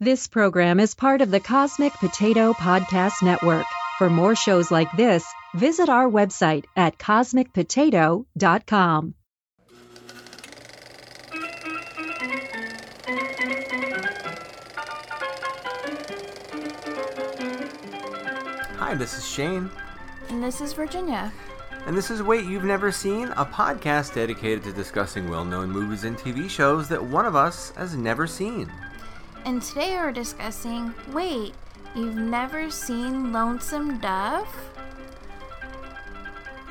This program is part of the Cosmic Potato Podcast Network. For more shows like this, visit our website at cosmicpotato.com. Hi, this is Shane, And this is Virginia. and this is Wait You've Never Seen, a podcast dedicated to discussing well known movies and TV shows that one of us has never seen. And today we're discussing wait, you've never seen Lonesome Dove?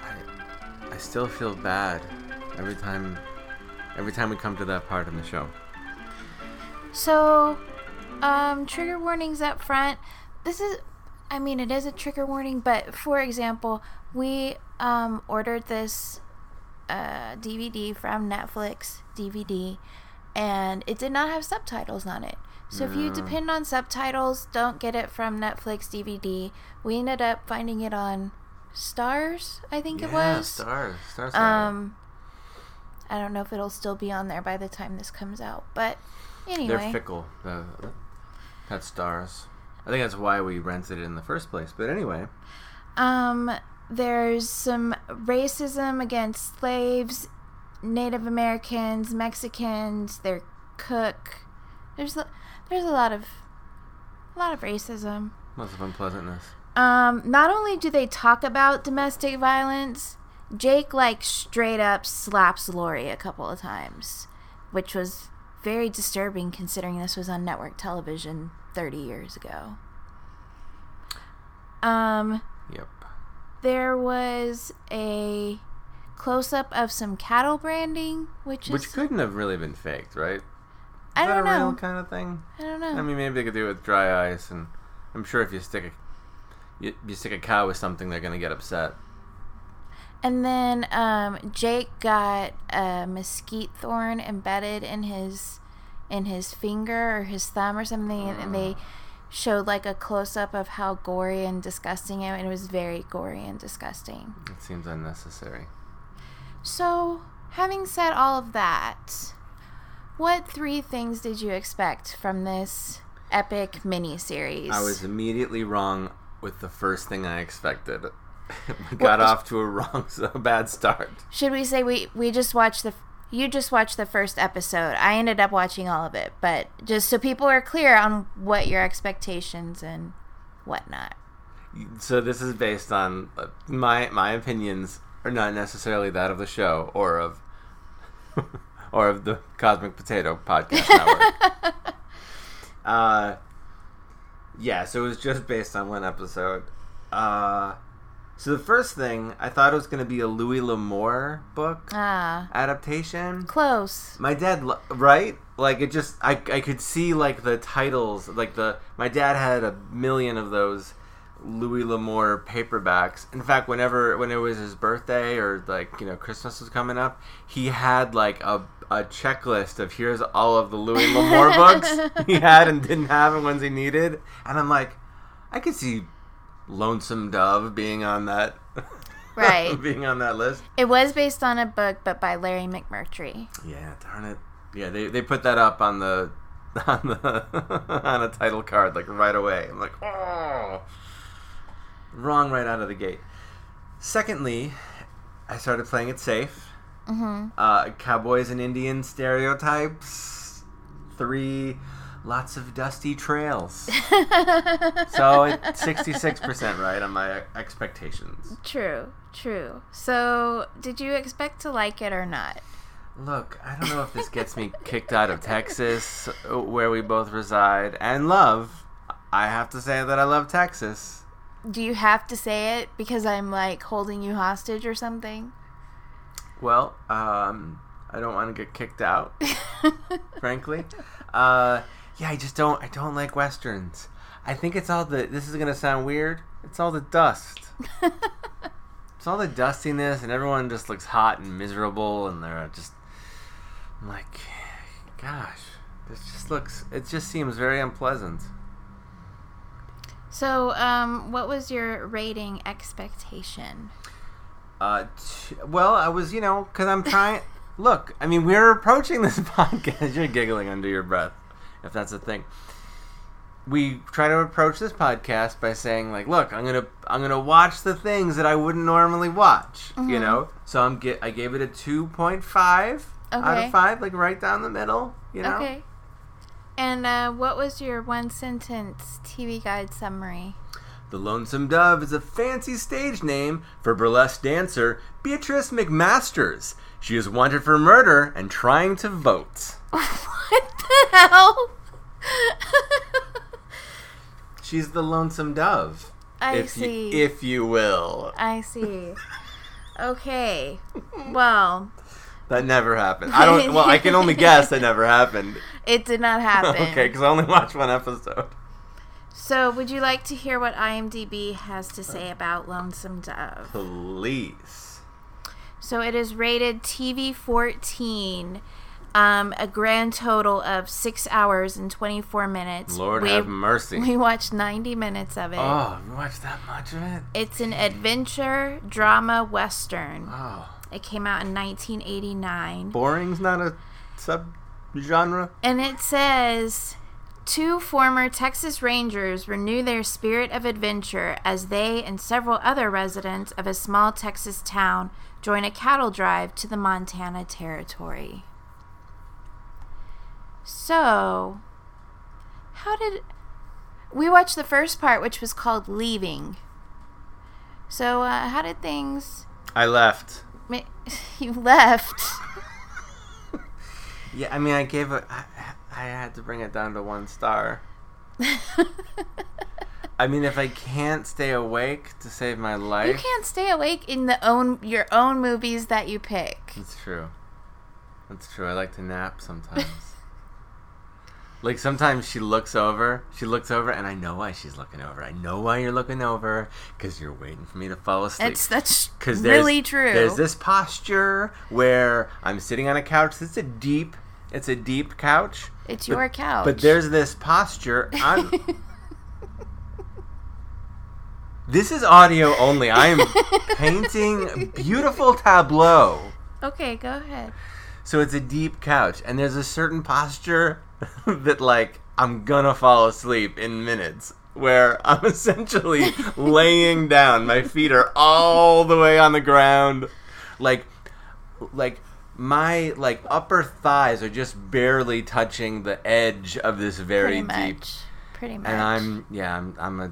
I, I still feel bad every time every time we come to that part in the show. So, um, trigger warnings up front. This is, I mean, it is a trigger warning, but for example, we um, ordered this uh, DVD from Netflix DVD, and it did not have subtitles on it. So if you depend on subtitles, don't get it from Netflix DVD. We ended up finding it on Starz, I think it yeah, was. Starz, Starz. Um, I don't know if it'll still be on there by the time this comes out, but anyway. They're fickle. The, that Starz. I think that's why we rented it in the first place. But anyway, Um, there's some racism against slaves, Native Americans, Mexicans, their cook. There's there's a lot of a lot of racism. lots of unpleasantness. Um, not only do they talk about domestic violence, Jake like straight up slaps Lori a couple of times, which was very disturbing considering this was on network television 30 years ago. Um, Yep. there was a close up of some cattle branding, which is Which couldn't have really been faked, right? Is I that don't a real kind of thing? I don't know. I mean, maybe they could do it with dry ice, and I'm sure if you stick a you, you stick a cow with something, they're gonna get upset. And then um, Jake got a mesquite thorn embedded in his in his finger or his thumb or something, and, and they showed like a close up of how gory and disgusting it, and it was very gory and disgusting. It seems unnecessary. So, having said all of that, what three things did you expect from this epic mini series? I was immediately wrong with the first thing I expected. We Got Well, off to a wrong, so bad start. Should we say we we just watched the you just watched the first episode. I ended up watching all of it, but just so people are clear on what your expectations and whatnot. So this is based on uh, my my opinions are not necessarily that of the show or of or of the Cosmic Potato Podcast Network. uh, yeah, so it was just based on one episode. Uh, so the first thing I thought it was going to be a Louis L'Amour book Ah, adaptation. close. My dad, lo- right? Like it just, I, I could see like the titles, like the. My dad had a million of those Louis L'Amour paperbacks. In fact, whenever when it was his birthday or like you know Christmas was coming up, he had like a a checklist of here's all of the Louis L'Amour books he had and didn't have and ones he needed. And I'm like, I could see Lonesome Dove being on that. Right. being on that list. It was based on a book, but by Larry McMurtry. Yeah, darn it. Yeah, they, they put that up on the on the on a title card like right away. I'm like, oh, wrong right out of the gate. Secondly, I started playing it safe. Mm-hmm. Uh, cowboys and Indian stereotypes. Three, lots of dusty trails. so it's sixty six percent right on my expectations. True, true. So, did you expect to like it or not? Look, I don't know if this gets me kicked out of Texas, where we both reside and love. I have to say that I love Texas. Do you have to say it because I'm like holding you hostage or something? Well, um, I don't want to get kicked out, frankly. Uh, yeah, I just don't. I don't like westerns. I think it's all the. This is gonna sound weird. It's all the dust. It's all the dustiness, and everyone just looks hot and miserable, and they're just. I'm like, gosh, this just looks. It just seems very unpleasant. So, um, what was your rating expectation? Uh, t- well, I was, you know, because I'm trying. Look, I mean, we're approaching this podcast. You're giggling under your breath, if that's a thing. we try to approach this podcast by saying like, look, I'm gonna I'm gonna watch the things that I wouldn't normally watch. Mm-hmm. You know, so I'm get I gave it a two point five out of five, like right down the middle. You know. Okay. And uh, what was your one sentence TV guide summary? The Lonesome Dove is a fancy stage name for burlesque dancer Beatrice McMasters. She is wanted for murder and trying to vote. what the hell? She's the Lonesome Dove. I if see. You, if you will. I see. Okay. Well, That never happened. I don't. Well, I can only guess that never happened. it did not happen. okay, because I only watched one episode. So, would you like to hear what IMDb has to say about Lonesome Dove? Please. So, it is rated TV 14, um, a grand total of 6 hours and 24 minutes. Lord we, have mercy. We watched 90 minutes of it. oh, you watched that much of it? It's an adventure drama western. Oh, It came out in 1989. boring's not a sub genre. And it says two former Texas Rangers renew their spirit of adventure as they and several other residents of a small Texas town join a cattle drive to the Montana Territory. So, how did we watched the first part, which was called "Leaving"? So, uh, how did things? I left. You left. Yeah, I mean, I gave it. I, I had to bring it down to one star. I mean, if I can't stay awake to save my life, You can't stay awake in the own your own movies that you pick. That's true. That's true. I like to nap sometimes. like sometimes she looks over, she looks over, and I know why she's looking over. I know why you're looking over because you're waiting for me to fall asleep. That's that's really true. There's this posture where I'm sitting on a couch. It's a deep, it's a deep couch. it's but- your couch. But there's this posture. I'm. this is audio only. I am painting beautiful tableau. okay, go ahead. So it's a deep couch, and there's a certain posture that, like, I'm gonna fall asleep in minutes. Where I'm essentially laying down, my feet are all the way on the ground, like, like my like upper thighs are just barely touching the edge of this very Pretty deep. much. Pretty much. And I'm yeah, I'm I'm a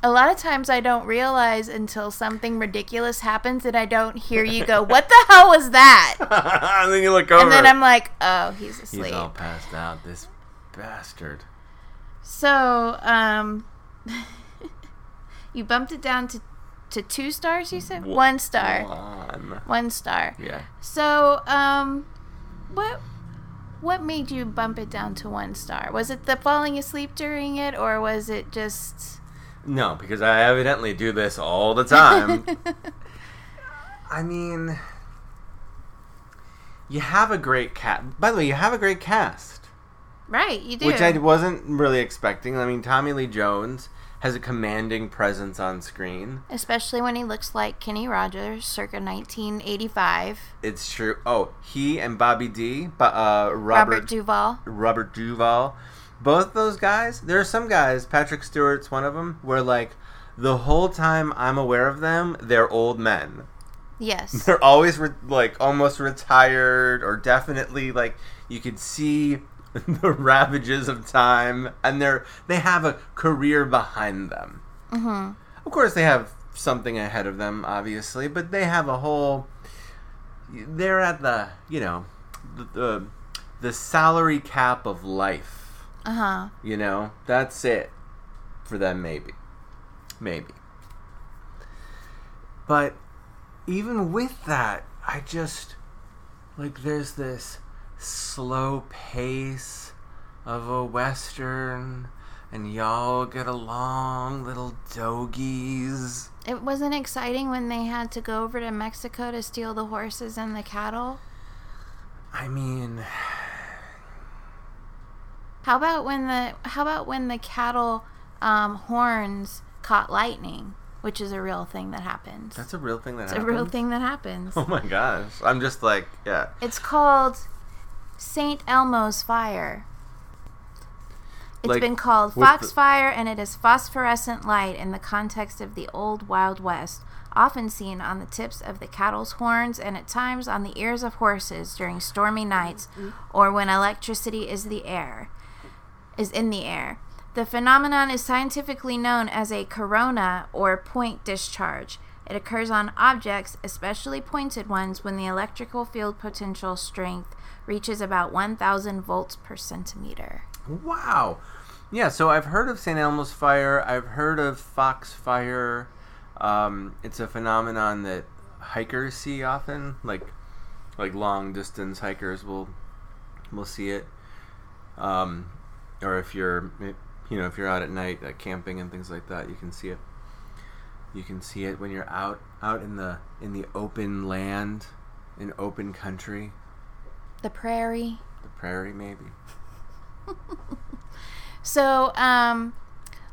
a lot of times I don't realize until something ridiculous happens and I don't hear you go, "What the hell was that?" and then you look over. and then I'm like, "Oh, he's asleep." he's all passed out. This bastard. So, um, you bumped it down to to two stars. You said one star. One. One star. Yeah. So, um, what what made you bump it down to one star? Was it the falling asleep during it, or was it just? No, because I evidently do this all the time. I mean, you have a great cat. By the way, you have a great cast, right, you do. which I wasn't really expecting. I mean, Tommy Lee Jones has a commanding presence on screen. Especially when he looks like Kenny Rogers, circa 1985. It's true. Oh, he and Bobby D, uh, Robert, Robert Duvall. Robert Duvall. Both those guys. There are some guys. Patrick Stewart's one of them. Where like the whole time I'm aware of them, they're old men. Yes. They're always re- like almost retired or definitely like you could see the ravages of time, and they're they have a career behind them. hmm Of course, they have something ahead of them, obviously, but they have a whole. They're at the you know the the, the salary cap of life. Uh huh. You know that's it for them, maybe, maybe. But even with that, I just like there's this slow pace of a western, and y'all get along, little dogies. It wasn't exciting when they had to go over to Mexico to steal the horses and the cattle. I mean, How about when the How about when the cattle um, horns caught lightning, which is a real thing that happens. that's a real thing that it's a real thing that happens. Oh my gosh! I'm just like, yeah. It's called Saint Elmo's fire. It's Like, been called the- foxfire, and it is phosphorescent light in the context of the old Wild West, often seen on the tips of the cattle's horns and at times on the ears of horses during stormy nights or when electricity is the air is in the air. The phenomenon is scientifically known as a corona or point discharge. It occurs on objects, especially pointed ones, when the electrical field potential strength reaches about 1000 volts per centimeter. Wow. Yeah, so I've heard of St. Elmo's fire. I've heard of foxfire. Um, it's a phenomenon that hikers see often, like like long distance hikers will will see it. Um, or if you're you know if you're out at night uh, camping and things like that, you can see it. You can see it when you're out out in the in the open land, in open country, The prairie. the prairie maybe. So, um,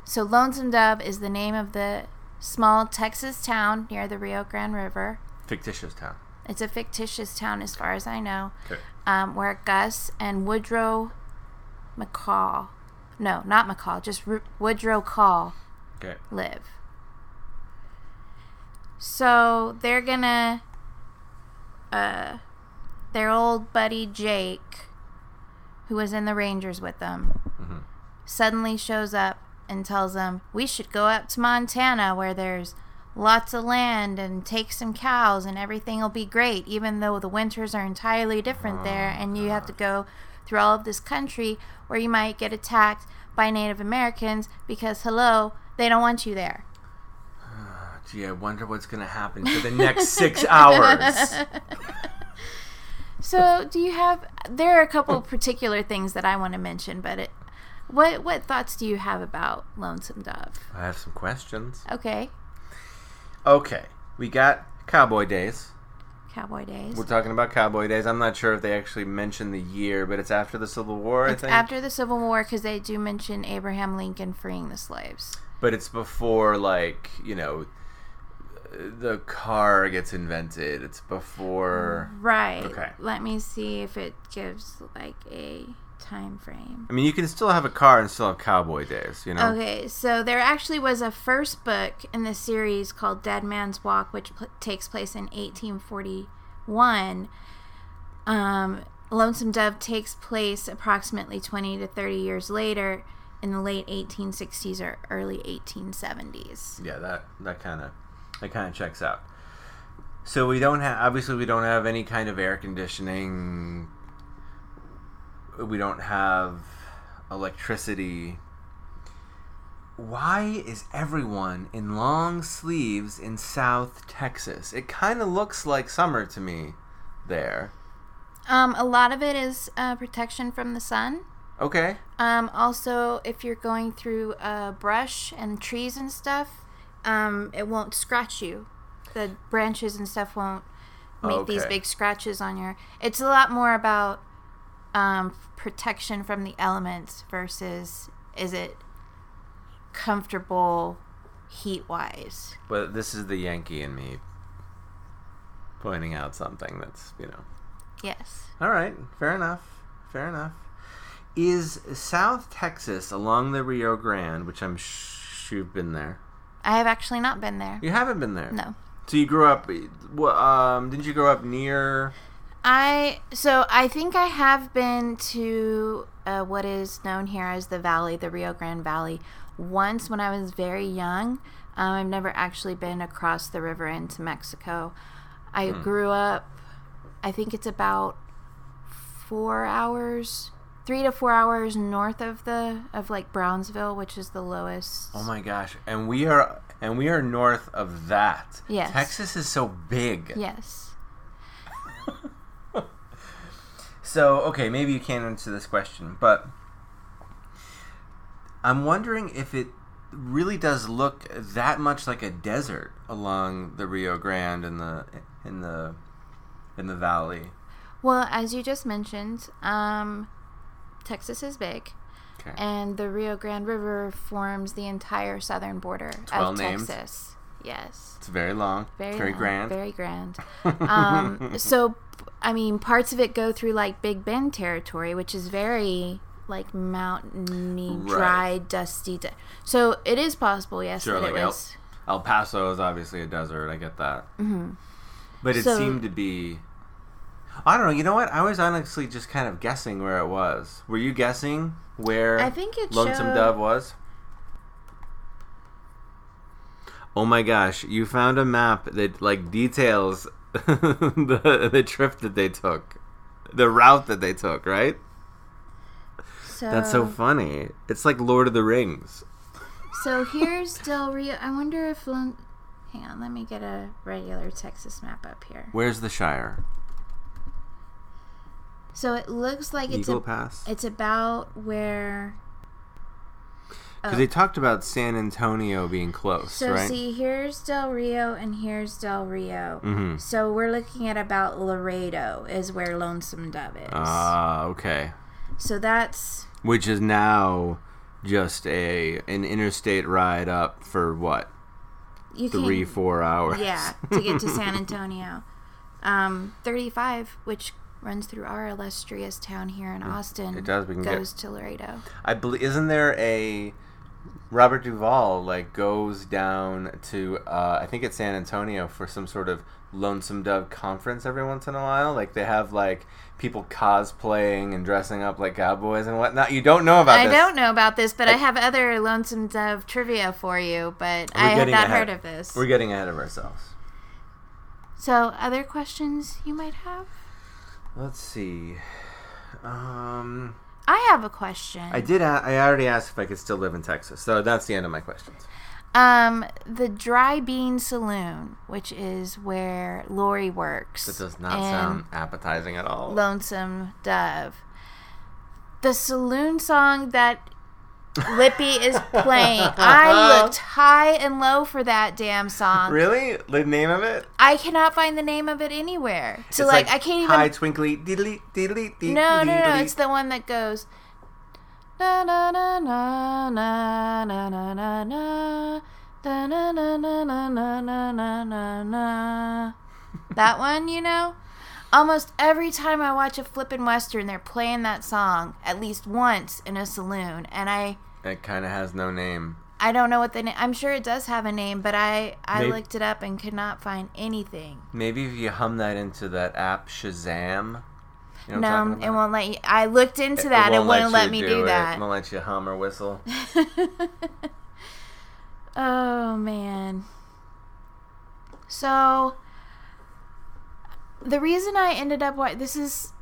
so Lonesome Dove is the name of the small Texas town near the Rio Grande River. Fictitious town. It's a fictitious town, as far as I know, Okay. um, where Gus and Woodrow McCall, no, not McCall, just Ru- Woodrow Call Okay. live. So they're gonna, uh, their old buddy Jake, who was in the Rangers with them, Mhm. suddenly shows up and tells them, We should go up to Montana where there's lots of land and take some cows and everything will be great, even though the winters are entirely different there and you have to go through all of this country where you might get attacked by Native Americans because, hello, they don't want you there. Gee, I wonder what's going to happen for the next six hours. So, do you have? There are a couple particular things that I want to mention, but it, what what thoughts do you have about Lonesome Dove? I have some questions. Okay, Okay, we got Cowboy Days. Cowboy Days. We're talking about Cowboy Days. I'm not sure if they actually mention the year, but it's after the Civil War, It's I think. after the Civil War because they do mention Abraham Lincoln freeing the slaves. but it's before, like, you know, the car gets invented. It's before. Right. Okay. Let me see if it gives like a time frame. I mean, you can still have a car and still have Cowboy Days, you know? Okay, so there actually was a first book in the series called Dead Man's Walk, which pl- takes place in 1841. Um, Lonesome Dove takes place approximately 20 to 30 years later in the late 1860s or early 1870s. Yeah, that that kind of that kind of checks out. So we don't have obviously we don't have any kind of air conditioning. We don't have electricity. Why is everyone in long sleeves in South Texas? It kind of looks like summer to me there. Um, a lot of it is uh, protection from the sun. Okay. Um, also, if you're going through uh, brush and trees and stuff, um, it won't scratch you. The branches and stuff won't make these big scratches on your. It's a lot more about um, protection from the elements versus is it comfortable heat wise. But this is the Yankee in me pointing out something that's, you know, Yes. All right, fair enough. Fair enough. Is South Texas along the Rio Grande, which I'm sh- you've been there? I have actually not been there. You haven't been there. No. So you grew up. Um, didn't you grow up near? I so I think I have been to uh, what is known here as the Valley, the Rio Grande Valley, once when I was very young. Um, I've never actually been across the river into Mexico. I grew up. I think it's about four hours, three to four hours north of the of like Brownsville, which is the lowest. Oh my gosh! And we are and we are north of that. Yes. Texas is so big. Yes. So okay, maybe you can't answer this question, but I'm wondering if it really does look that much like a desert along the Rio Grande in the in the in the valley. Well, as you just mentioned, um, Texas is big. Okay. and the Rio Grande River forms the entire southern border of named. Texas. Yes, It's very long, very very, long, grand. very grand. um, so, I mean, parts of it go through like Big Bend territory, which is very like mountainy, Right. dry, dusty. De- so it is possible, yes, Sure, like it El. El Paso is obviously a desert. I get that. Mm-hmm. But it So- seemed to be. I don't know. You know what? I was honestly just kind of guessing where it was. Were you guessing where I think it Lonesome showed- Dove was? Oh my gosh! You found a map that like details the the trip that they took, the route that they took. Right? So, That's so funny. It's like Lord of the Rings. So here's Del Rio. I wonder if. Lon- Hang on, let me get a regular Texas map up here. Where's the Shire? So it looks like it's Eagle a, Pass. it's about where. Because they talked about San Antonio being close, So right? see, here's Del Rio and here's Del Rio. Mhm. So we're looking at about Laredo is where Lonesome Dove is. Ah, okay. so that's Which is now just a an interstate ride up for what you can three four hours. yeah to get to San Antonio. Um, 35, which runs through our illustrious town here in Austin. It does. We can get- goes to Laredo. I believe isn't there a Robert Duvall like goes down to uh, I think it's San Antonio for some sort of Lonesome Dove conference every once in a while. Like they have like people cosplaying and dressing up like cowboys and whatnot. You don't know about I this. don't know about this, but I, have other Lonesome Dove trivia for you, but I have not ahead- heard of this. We're getting ahead of ourselves. So, other questions you might have? Let's see. Um, I have a question. I did. A- I already asked if I could still live in Texas, so that's the end of my questions. Um, the Dry Bean Saloon, which is where Lori works. That does not sound appetizing at all. Lonesome Dove. The saloon song that Lippy is playing. I looked high and low for that damn song. Really? The name of it? I cannot find the name of it anywhere. So It's like, I can't even. High twinkly diddly diddly dee no, no, no. It's the one that goes. Na na na na na na na na na, na, na, na, na, na, na, na, na. That one, you know? Almost every time I watch a flippin' western, they're playing that song at least once in a saloon, and I It kind of has no name. I don't know what the name. I'm sure it does have a name, but I I Maybe- looked it up and could not find anything. Maybe if you hum that into that app Shazam. You know no, it won't let you. I looked into that. It, wouldn't let, you me do, do it. that. It won't let you hum or whistle. Oh man. So the reason I ended up wa- this is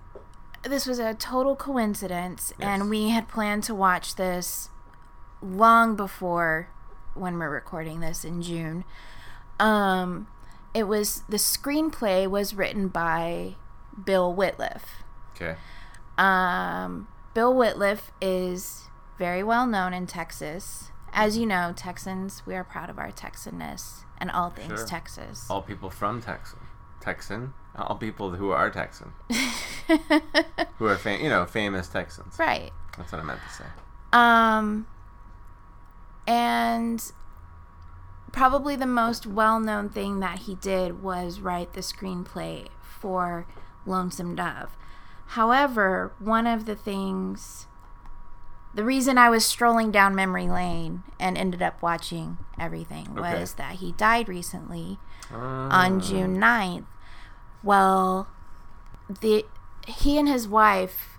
this was a total coincidence Yes. and we had planned to watch this long before when we're recording this in June. Um it was the screenplay was written by Bill Wittliff. Okay. Um, Bill Wittliff is very well known in Texas. As you know, Texans, we are proud of our Texanness and all things Sure. Texas. All people from Texan. Texan. All people who are Texan. who are fam- you know famous Texans. right. That's what I meant to say. Um, and probably the most well known thing that he did was write the screenplay for Lonesome Dove. However, one of the things, the reason I was strolling down memory lane and ended up watching everything Okay. was that he died recently Uh, on June 9th. Well, the he and his wife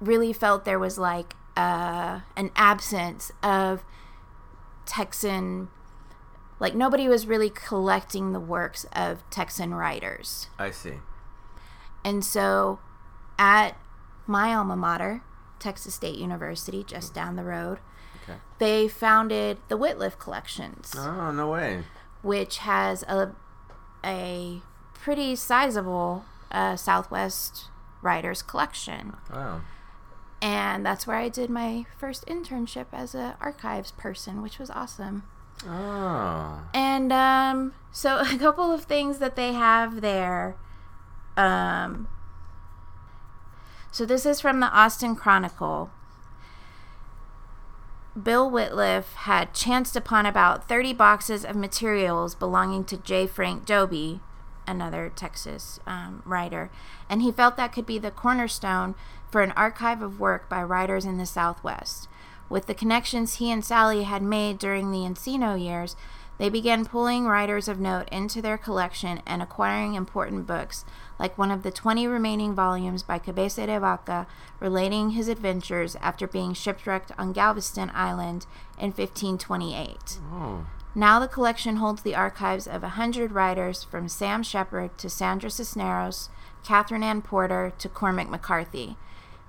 really felt there was like uh, an absence of Texan like nobody was really collecting the works of Texan writers. I see. And so at my alma mater, Texas State University, just down the road, Okay. they founded the Wittliff Collections Oh no way. which has a a pretty sizable uh, Southwest writers collection, Wow. and that's where I did my first internship as an archives person, which was awesome. Oh. And um, so a couple of things that they have there. Um, so this is from the Austin Chronicle. Bill Wittliff had chanced upon about 30 boxes of materials belonging to J. Frank Dobie, another Texas um, writer, and he felt that could be the cornerstone for an archive of work by writers in the Southwest. With the connections he and Sally had made during the Encino years, they began pulling writers of note into their collection and acquiring important books, like one of the 20 remaining volumes by Cabeza de Vaca relating his adventures after being shipwrecked on Galveston Island in 1528. Oh. Now the collection holds the archives of a hundred writers from Sam Shepard to Sandra Cisneros, Katherine Anne Porter to Cormac McCarthy.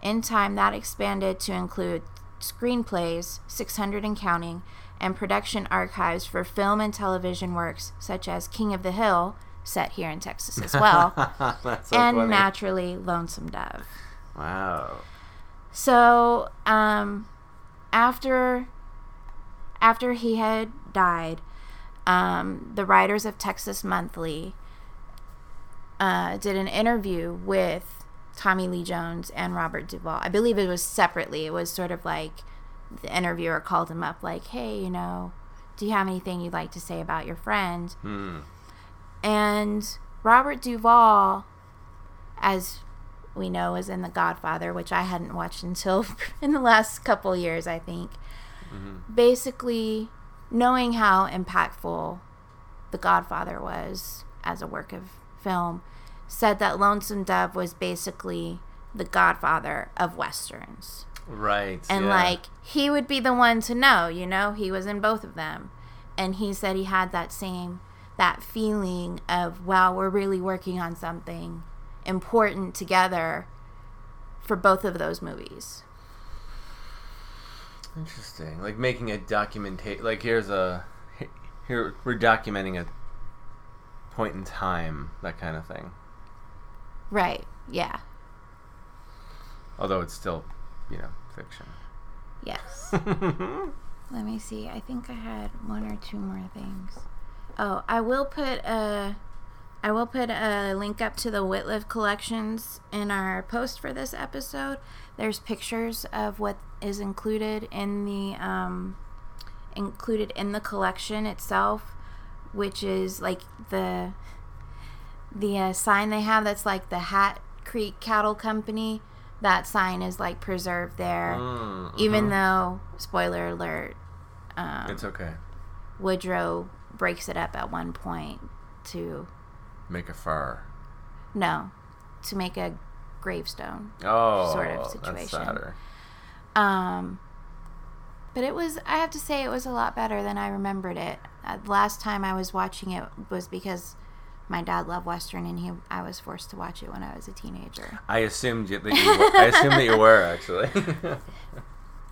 In time, that expanded to include screenplays, 600 and counting, and production archives for film and television works such as King of the Hill, set here in Texas as well, so and funny. naturally Lonesome Dove. Wow. So, um, after after he had died, um, the writers of Texas Monthly uh, did an interview with Tommy Lee Jones and Robert Duvall. I believe it was separately. It was sort of like the interviewer called him up, like, "Hey, you know, do you have anything you'd like to say about your friend?" Hmm. And Robert Duvall, as we know, is in The Godfather, which I hadn't watched until in the last couple years, I think. Mm-hmm. Basically, knowing how impactful The Godfather was as a work of film, said that Lonesome Dove was basically the godfather of westerns Right. and yeah. like he would be the one to know you know he was in both of them and he said he had that same that feeling of wow we're really working on something important together for both of those movies Interesting. Like making a documentation. Like here's a here we're documenting a point in time, that kind of thing. right yeah Although it's still, you know, fiction. yes let me see i think i had one or two more things oh i will put a I will put a link up to the Wittliff collections in our post for this episode. There's pictures of what is included in the um, included in the collection itself, which is like the the uh, sign they have that's like the Hat Creek Cattle Company. That sign is like preserved there, Mm, even mhm. though spoiler alert, um, it's okay. Woodrow breaks it up at one point to Make a fire. no to make a gravestone. Oh, Sort of That's situation. Um, but it was, I have to say, it was a lot better than I remembered it. Uh, the last time I was watching it was because my dad loved Western and he, I was forced to watch it when I was a teenager. I assumed you, that you were, I assumed that you were actually.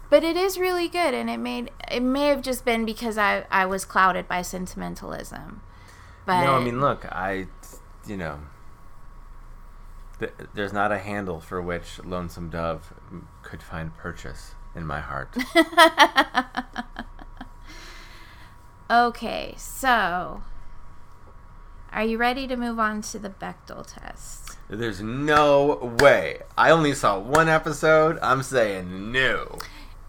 But it is really good and it made, it may have just been because I, I was clouded by sentimentalism. But no, I mean, look, I, you know, th- there's not a handle for which Lonesome Dove could find purchase in my heart. okay, so are you ready to move on to the Bechdel test? There's no way. I only saw one episode. I'm saying no.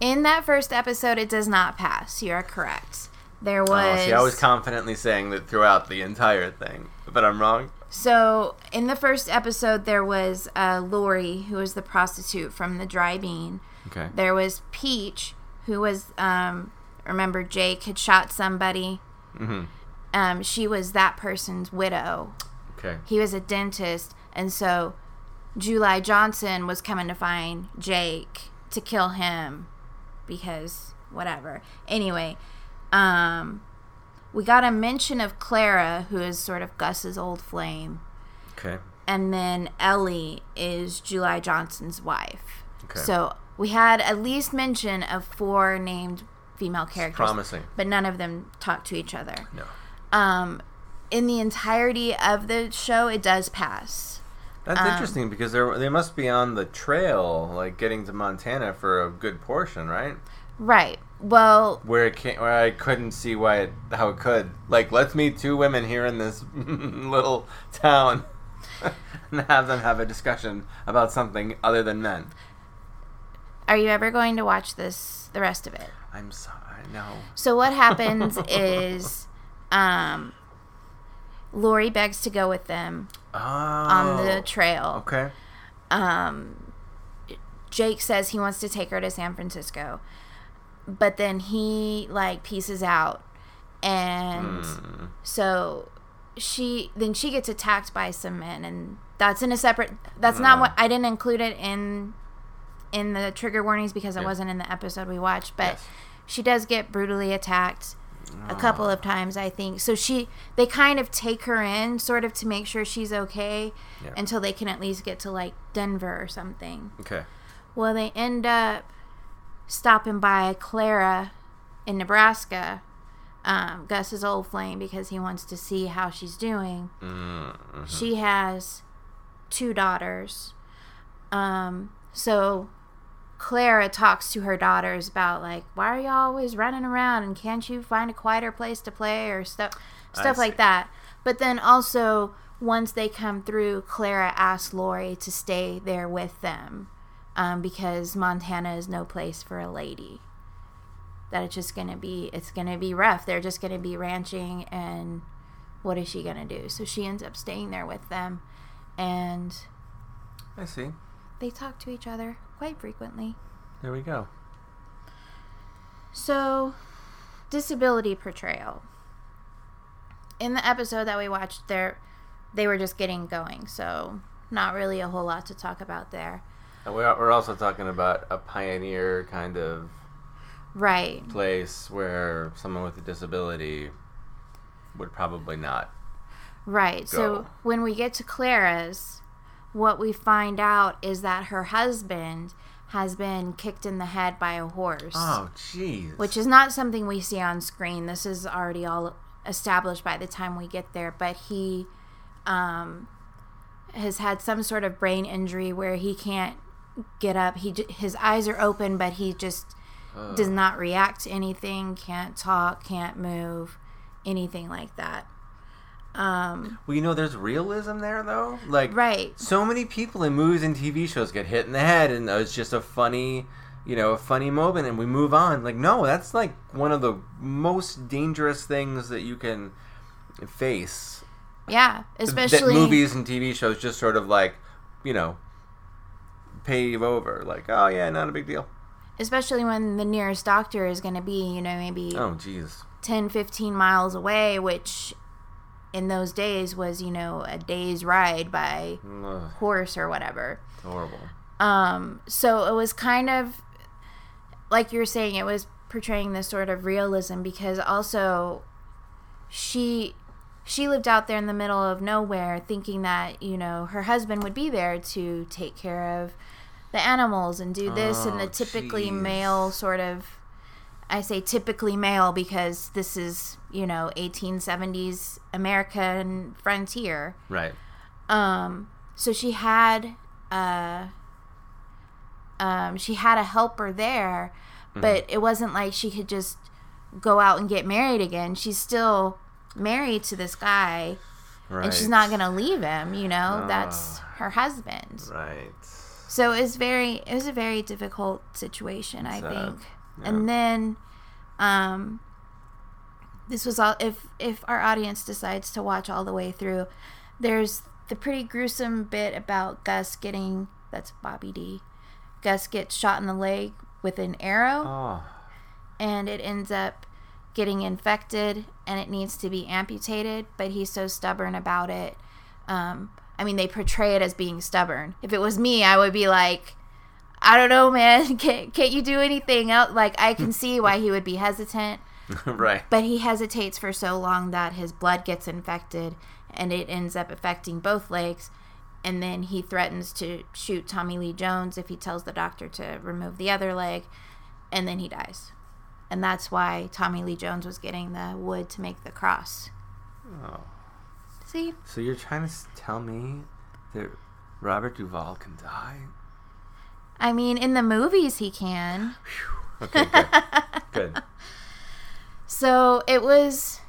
In that first episode, it does not pass. You are correct. There was. Oh, see, I was confidently saying that throughout the entire thing, but I'm wrong. So in the first episode there was uh, Lori, who was the prostitute from the Dry Bean. Okay. There was Peach, who was um, remember Jake had shot somebody. Mm-hmm. Um, she was that person's widow. Okay. He was a dentist, and so July Johnson was coming to find Jake to kill him because whatever. Anyway, um, we got a mention of Clara, who is sort of Gus's old flame, Okay. and then Ellie is July Johnson's wife. Okay. So we had at least mention of four named female characters, Promising. but none of them talk to each other No. um, in the entirety of the show, it does pass. That's Um, interesting because they they must be on the trail, like getting to Montana for a good portion, right? Right. Well, Where it can't, where I couldn't see why it, how it could. Like, let's meet two women here in this little town and have them have a discussion about something other than men. are you ever going to watch this, the rest of it? I'm sorry, no. So what happens is, um, Lori begs to go with them Oh. on the trail. Okay. Um, Jake says he wants to take her to San Francisco, but then he like pieces out, and Hmm. so she then she gets attacked by some men, and that's in a separate. That's not what I didn't include it in in the trigger warnings because it Yeah. wasn't in the episode we watched, but Yes. she does get brutally attacked a couple of times I think. So she they kind of take her in sort of to make sure she's okay Yeah. until they can at least get to like Denver or something. Okay. Well, they end up stopping by Clara in Nebraska, um, Gus's old flame, because he wants to see how she's doing. Mm-hmm. She has two daughters. Um, so Clara talks to her daughters about like, why are you always running around and can't you find a quieter place to play or stuff stuff like that. But then also once they come through, Clara asks Lori to stay there with them um, because Montana is no place for a lady. That it's just gonna be it's gonna be rough. They're just gonna be ranching and what is she gonna do? So she ends up staying there with them and I see. they talk to each other quite frequently. There we go. So, disability portrayal. In the episode that we watched, there, they were just getting going, so not really a whole lot to talk about there. And we're, we're also talking about a pioneer kind of Right, place where someone with a disability would probably not. right. So when we get to Clara's, what we find out is that her husband has been kicked in the head by a horse. Oh, jeez. which is not something we see on screen. This is already all established by the time we get there. But he um, has had some sort of brain injury where he can't get up. He his eyes are open, but he just does not react to anything. Can't talk. Can't move. Anything like that. Um, Well, you know, there's realism there, though. Like, right. so many people in movies and TV shows get hit in the head, and it's just a funny, you know, a funny moment, and we move on. Like, no, that's like one of the most dangerous things that you can face. Yeah. that Especially movies and TV shows just sort of like, you know, pave over. Like, oh yeah, not a big deal. especially when the nearest doctor is going to be, you know, maybe Oh, jeez. 10 15 miles away which in those days was you know a day's ride by Ugh, horse or whatever it's horrible. um so it was kind of like you're saying it was portraying this sort of realism because also she she lived out there in the middle of nowhere thinking that you know her husband would be there to take care of the animals and do this and the Oh, typically jeez. male sort of I say typically male because this is, you know, 1870s American frontier. Right. Um, so she had uh um she had a helper there, Mm-hmm. but it wasn't like she could just go out and get married again. She's still married to this guy Right. and she's not going to leave him, you know. That's her husband. Right. So it was very it was a very difficult situation, I Sad. think. Yeah. And then um this was all if if our audience decides to watch all the way through, there's the pretty gruesome bit about Gus getting that's Bobby D. Gus gets shot in the leg with an arrow Oh. and it ends up getting infected and it needs to be amputated, but he's so stubborn about it. Um, I mean, they portray it as being stubborn. If it was me, I would be like, I don't know, man. Can't, can't you do anything else? Like, I can see why he would be hesitant, right. but he hesitates for so long that his blood gets infected and it ends up affecting both legs. And then he threatens to shoot Tommy Lee Jones if he tells the doctor to remove the other leg. And then he dies. And that's why Tommy Lee Jones was getting the wood to make the cross. Oh. See? So you're trying to tell me that Robert Duvall can die? I mean, in the movies, he can. Okay, good. good. So it was.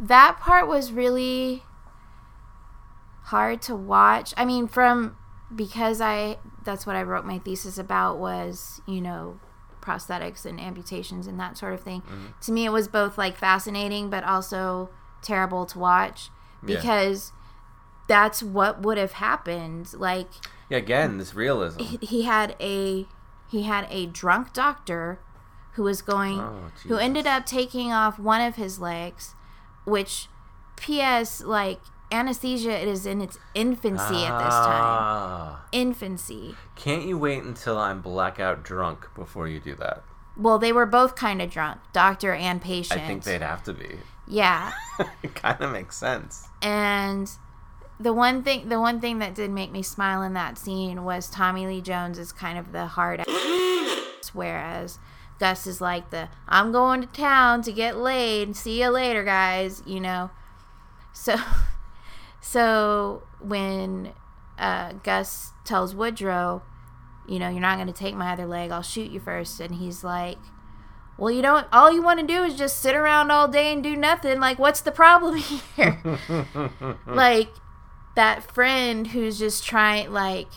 That part was really hard to watch. I mean, from. Because I. That's what I wrote my thesis about was, you know, prosthetics and amputations and that sort of thing. Mm-hmm. To me, it was both like fascinating, but also terrible to watch Yeah. because that's what would have happened. Like Yeah, again, this realism. he, he had a he had a drunk doctor who was going Oh, who ended up taking off one of his legs, which P.S. like anesthesia is in its infancy at this time. Ah. Infancy. Can't you wait until I'm blackout drunk before you do that? Well, they were both kind of drunk, doctor and patient. I think they'd have to be. Yeah. it kind of makes sense. and the one thing the one thing that did make me smile in that scene was Tommy Lee Jones is kind of the hard ass, whereas Gus is like the I'm going to town to get laid. See you later, guys. You know. So, so when uh, Gus tells Woodrow, you know, you're not going to take my other leg. I'll shoot you first, and he's like. Well, you don't. All you want to do is just sit around all day and do nothing. Like, what's the problem here? like that friend who's just trying like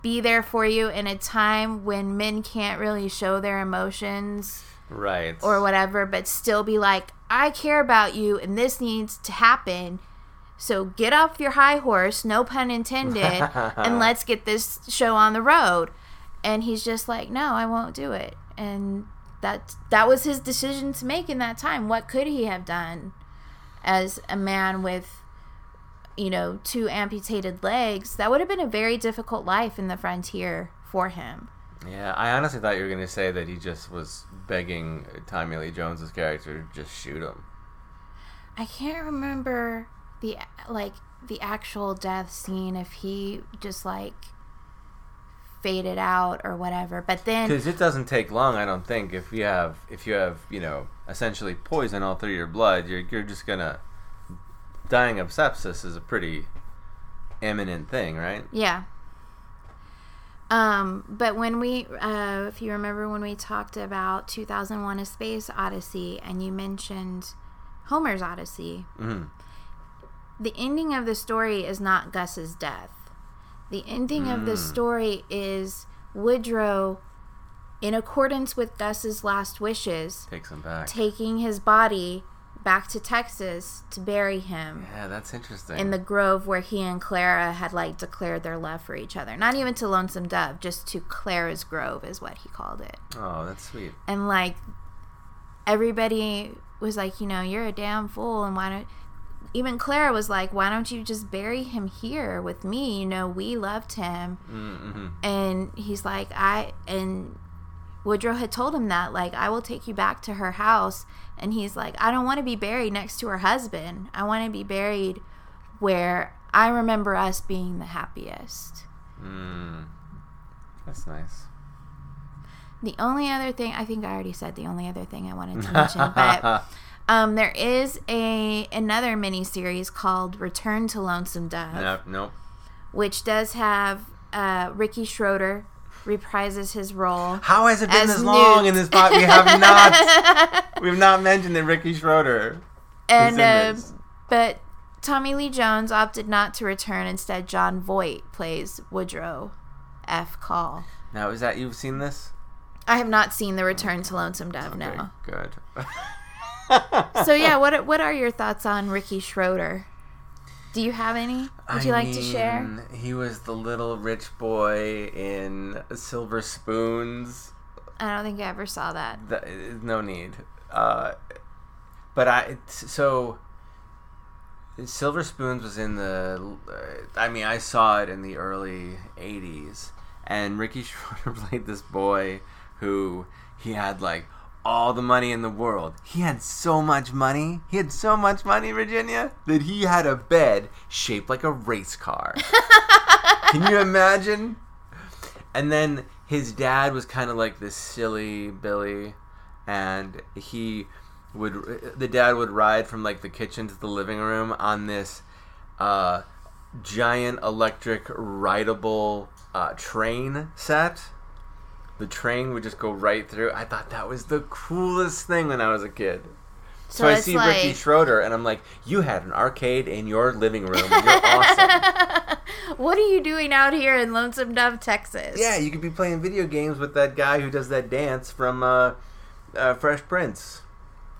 be there for you in a time when men can't really show their emotions Right. or whatever but still be like I care about you and this needs to happen so get off your high horse no pun intended and let's get this show on the road. And he's just like no I won't do it. And that that was his decision to make in that time. What could he have done as a man with you know two amputated legs? That would have been a very difficult life in the frontier for him. Yeah, I honestly thought you were going to say that he just was begging Tommy Lee Jones's character to just shoot him. I can't remember the like the actual death scene if he just like faded out or whatever. But then Because it doesn't take long, I don't think. If you have, if you have, you know, essentially poison all through your blood, you're you're just gonna dying of sepsis is a pretty imminent thing, right? yeah. Um, but when we, uh, if you remember when we talked about 2001: A Space Odyssey, and you mentioned Homer's Odyssey, hmm the ending of the story is not Gus's death. The ending of the hmm. story is Woodrow, in accordance with Gus's last wishes, Takes him back. taking his body back to Texas to bury him yeah, that's interesting. in the grove where he and Clara had like declared their love for each other. Not even to Lonesome Dove, just to Clara's Grove is what he called it. oh, that's sweet. And like everybody was like, you know, you're a damn fool and why don't even Clara was like, why don't you just bury him here with me? You know, we loved him. Mm-hmm. And he's like, I and Woodrow had told him that, like, I will take you back to her house. And he's like, I don't want to be buried next to her husband. I want to be buried where I remember us being the happiest. Mm. That's nice. The only other thing, I think I already said the only other thing I wanted to mention, but um, there is a another mini series called Return to Lonesome Dove, nope, nope. which does have uh, Ricky Schroder reprises his role. How has it been this long in this pod? We have not. We've not mentioned that Ricky Schroder. and uh, but Tommy Lee Jones opted not to return. Instead, Jon Voight plays Woodrow F. Call. Now, is that you've seen this? I have not seen the Return to Lonesome Dove. No. Good. So yeah, what what are your thoughts on Ricky Schroder? Do you have any? Would you I like to share? He was the little rich boy in Silver Spoons. I don't think I ever saw that. The, no need. Uh, but I so Silver Spoons was in the. Uh, I mean, I saw it in the early '80s, and Ricky Schroder played this boy who he had like all the money in the world. He had so much money. He had so much money, Virginia, that he had a bed shaped like a race car. Can you imagine? And then his dad was kind of like this silly Billy, and he would the dad would ride from like the kitchen to the living room on this uh, giant electric rideable uh, train set. The train would just go right through. I thought that was the coolest thing when I was a kid. So, So I see like- Ricky Schroder, and I'm like, "You had an arcade in your living room. You're awesome." what are you doing out here in Lonesome Dove, Texas? Yeah, you could be playing video games with that guy who does that dance from uh, uh, Fresh Prince.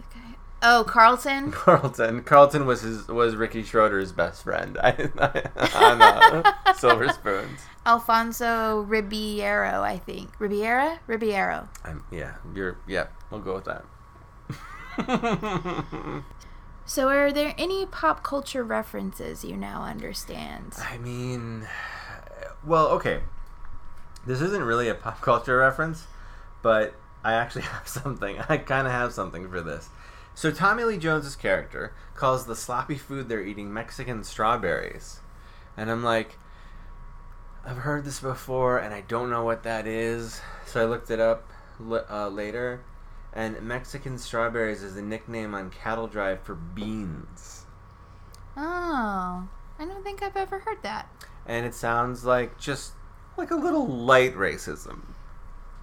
Okay. Oh, Carlton. Carlton. Carlton was his was Ricky Schroder's best friend on uh, Silver Spoons. Alfonso Ribeiro, I think. Ribeira? Ribeiro. I'm, yeah, you're. Yeah, we'll go with that. So, are there any pop culture references you now understand? I mean, well, okay. This isn't really a pop culture reference, but I actually have something. I kind of have something for this. So Tommy Lee Jones's character calls the sloppy food they're eating Mexican strawberries, and I'm like, I've heard this before, and I don't know what that is. So I looked it up uh, later, and Mexican strawberries is the nickname on Cattle Drive for beans. Oh, I don't think I've ever heard that. And it sounds like just like a little light racism.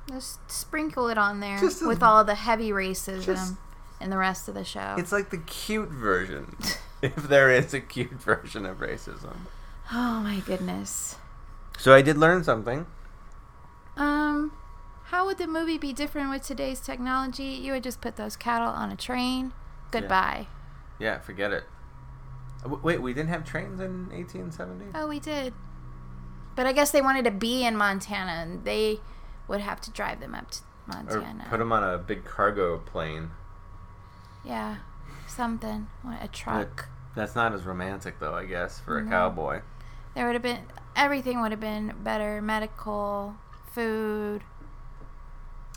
Just sprinkle it on there Just a- with all the heavy racism just- in the rest of the show. It's like the cute version, if there is a cute version of racism. oh my goodness. So I did learn something. Um, how would the movie be different with today's technology? You would just put those cattle on a train. Goodbye. Yeah, forget it. W- Wait, we didn't have trains in 1870? Oh, we did. But I guess they wanted to be in Montana, and they would have to drive them up to Or Montana. put them on a big cargo plane. yeah, something. A truck. That's not as romantic, though, I guess, for a No. cowboy. There would have been everything would have been better. Medical, food.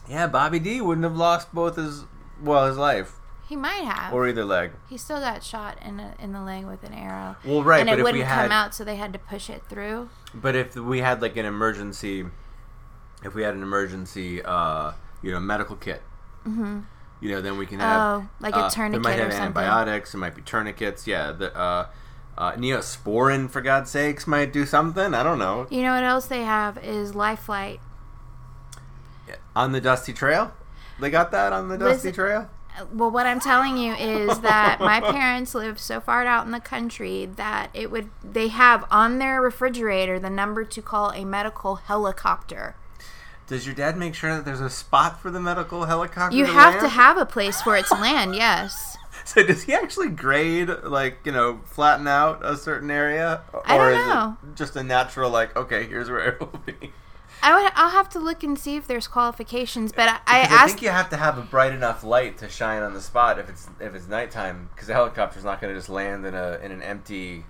Yeah, Bobby D wouldn't have lost both his, well, his life, He might have. or either leg. he still got shot in a, in the leg with an arrow. Well, right, and but it if wouldn't we had, come out, so they had to push it through. but if we had like an emergency, if we had an emergency, uh, you know, medical kit, hmm you know, then we can have Oh, like a uh, tourniquet There might or have something. antibiotics. There might be tourniquets. Yeah, the uh, uh, neosporin for God's sakes might do something. I don't know. You know what else they have is life flight. On the dusty trail, they got that on the dusty Listen- trail. Well, what I'm telling you is that my parents live so far out in the country that it would they have on their refrigerator the number to call a medical helicopter. Does your dad make sure that there's a spot for the medical helicopter? You to have to have a place for it to land, yes. So does he actually grade, like you know, flatten out a certain area, I don't or is know. it just a natural like, okay, here's where it will be? I would I'll have to look and see if there's qualifications, but I, I I, think you have to have a bright enough light to shine on the spot if it's if it's nighttime, because the helicopter's not going to just land in a in an empty,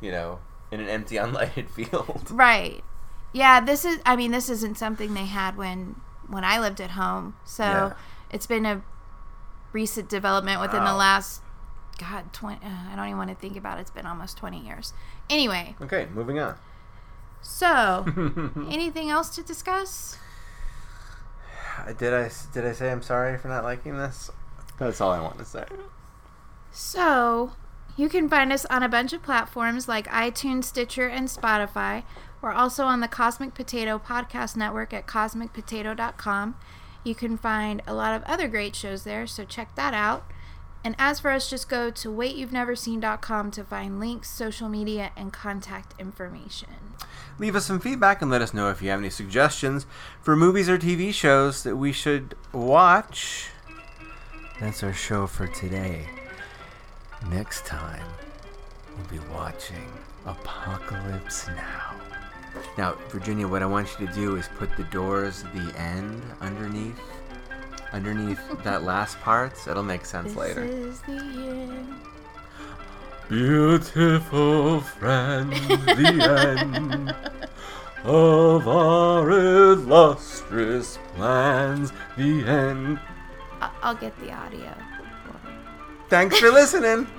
you know, in an empty unlighted field. Right. Yeah, this is I mean this isn't something they had when when I lived at home. So Yeah. it's been a recent development within the last god 20 uh, I don't even want to think about it. It's been almost 20 years. Anyway, Okay, moving on. so anything else to discuss? did I did I say I'm sorry for not liking this? That's all I want to say. So, you can find us on a bunch of platforms like iTunes, Stitcher, and Spotify. We're also on the Cosmic Potato Podcast Network at cosmicpotato.com. You can find a lot of other great shows there, so check that out. And as for us, just go to waityou'veneverseen.com to find links, social media, and contact information. Leave us some feedback and let us know if you have any suggestions for movies or TV shows that we should watch. That's our show for today. Next time, we'll be watching Apocalypse Now. Now, Virginia, what I want you to do is put the doors, the end, underneath, underneath that last part. So it'll make sense later. This later. is the end. Beautiful friend, the end of our illustrious plans, the end. I- I'll get the audio. Thanks for listening.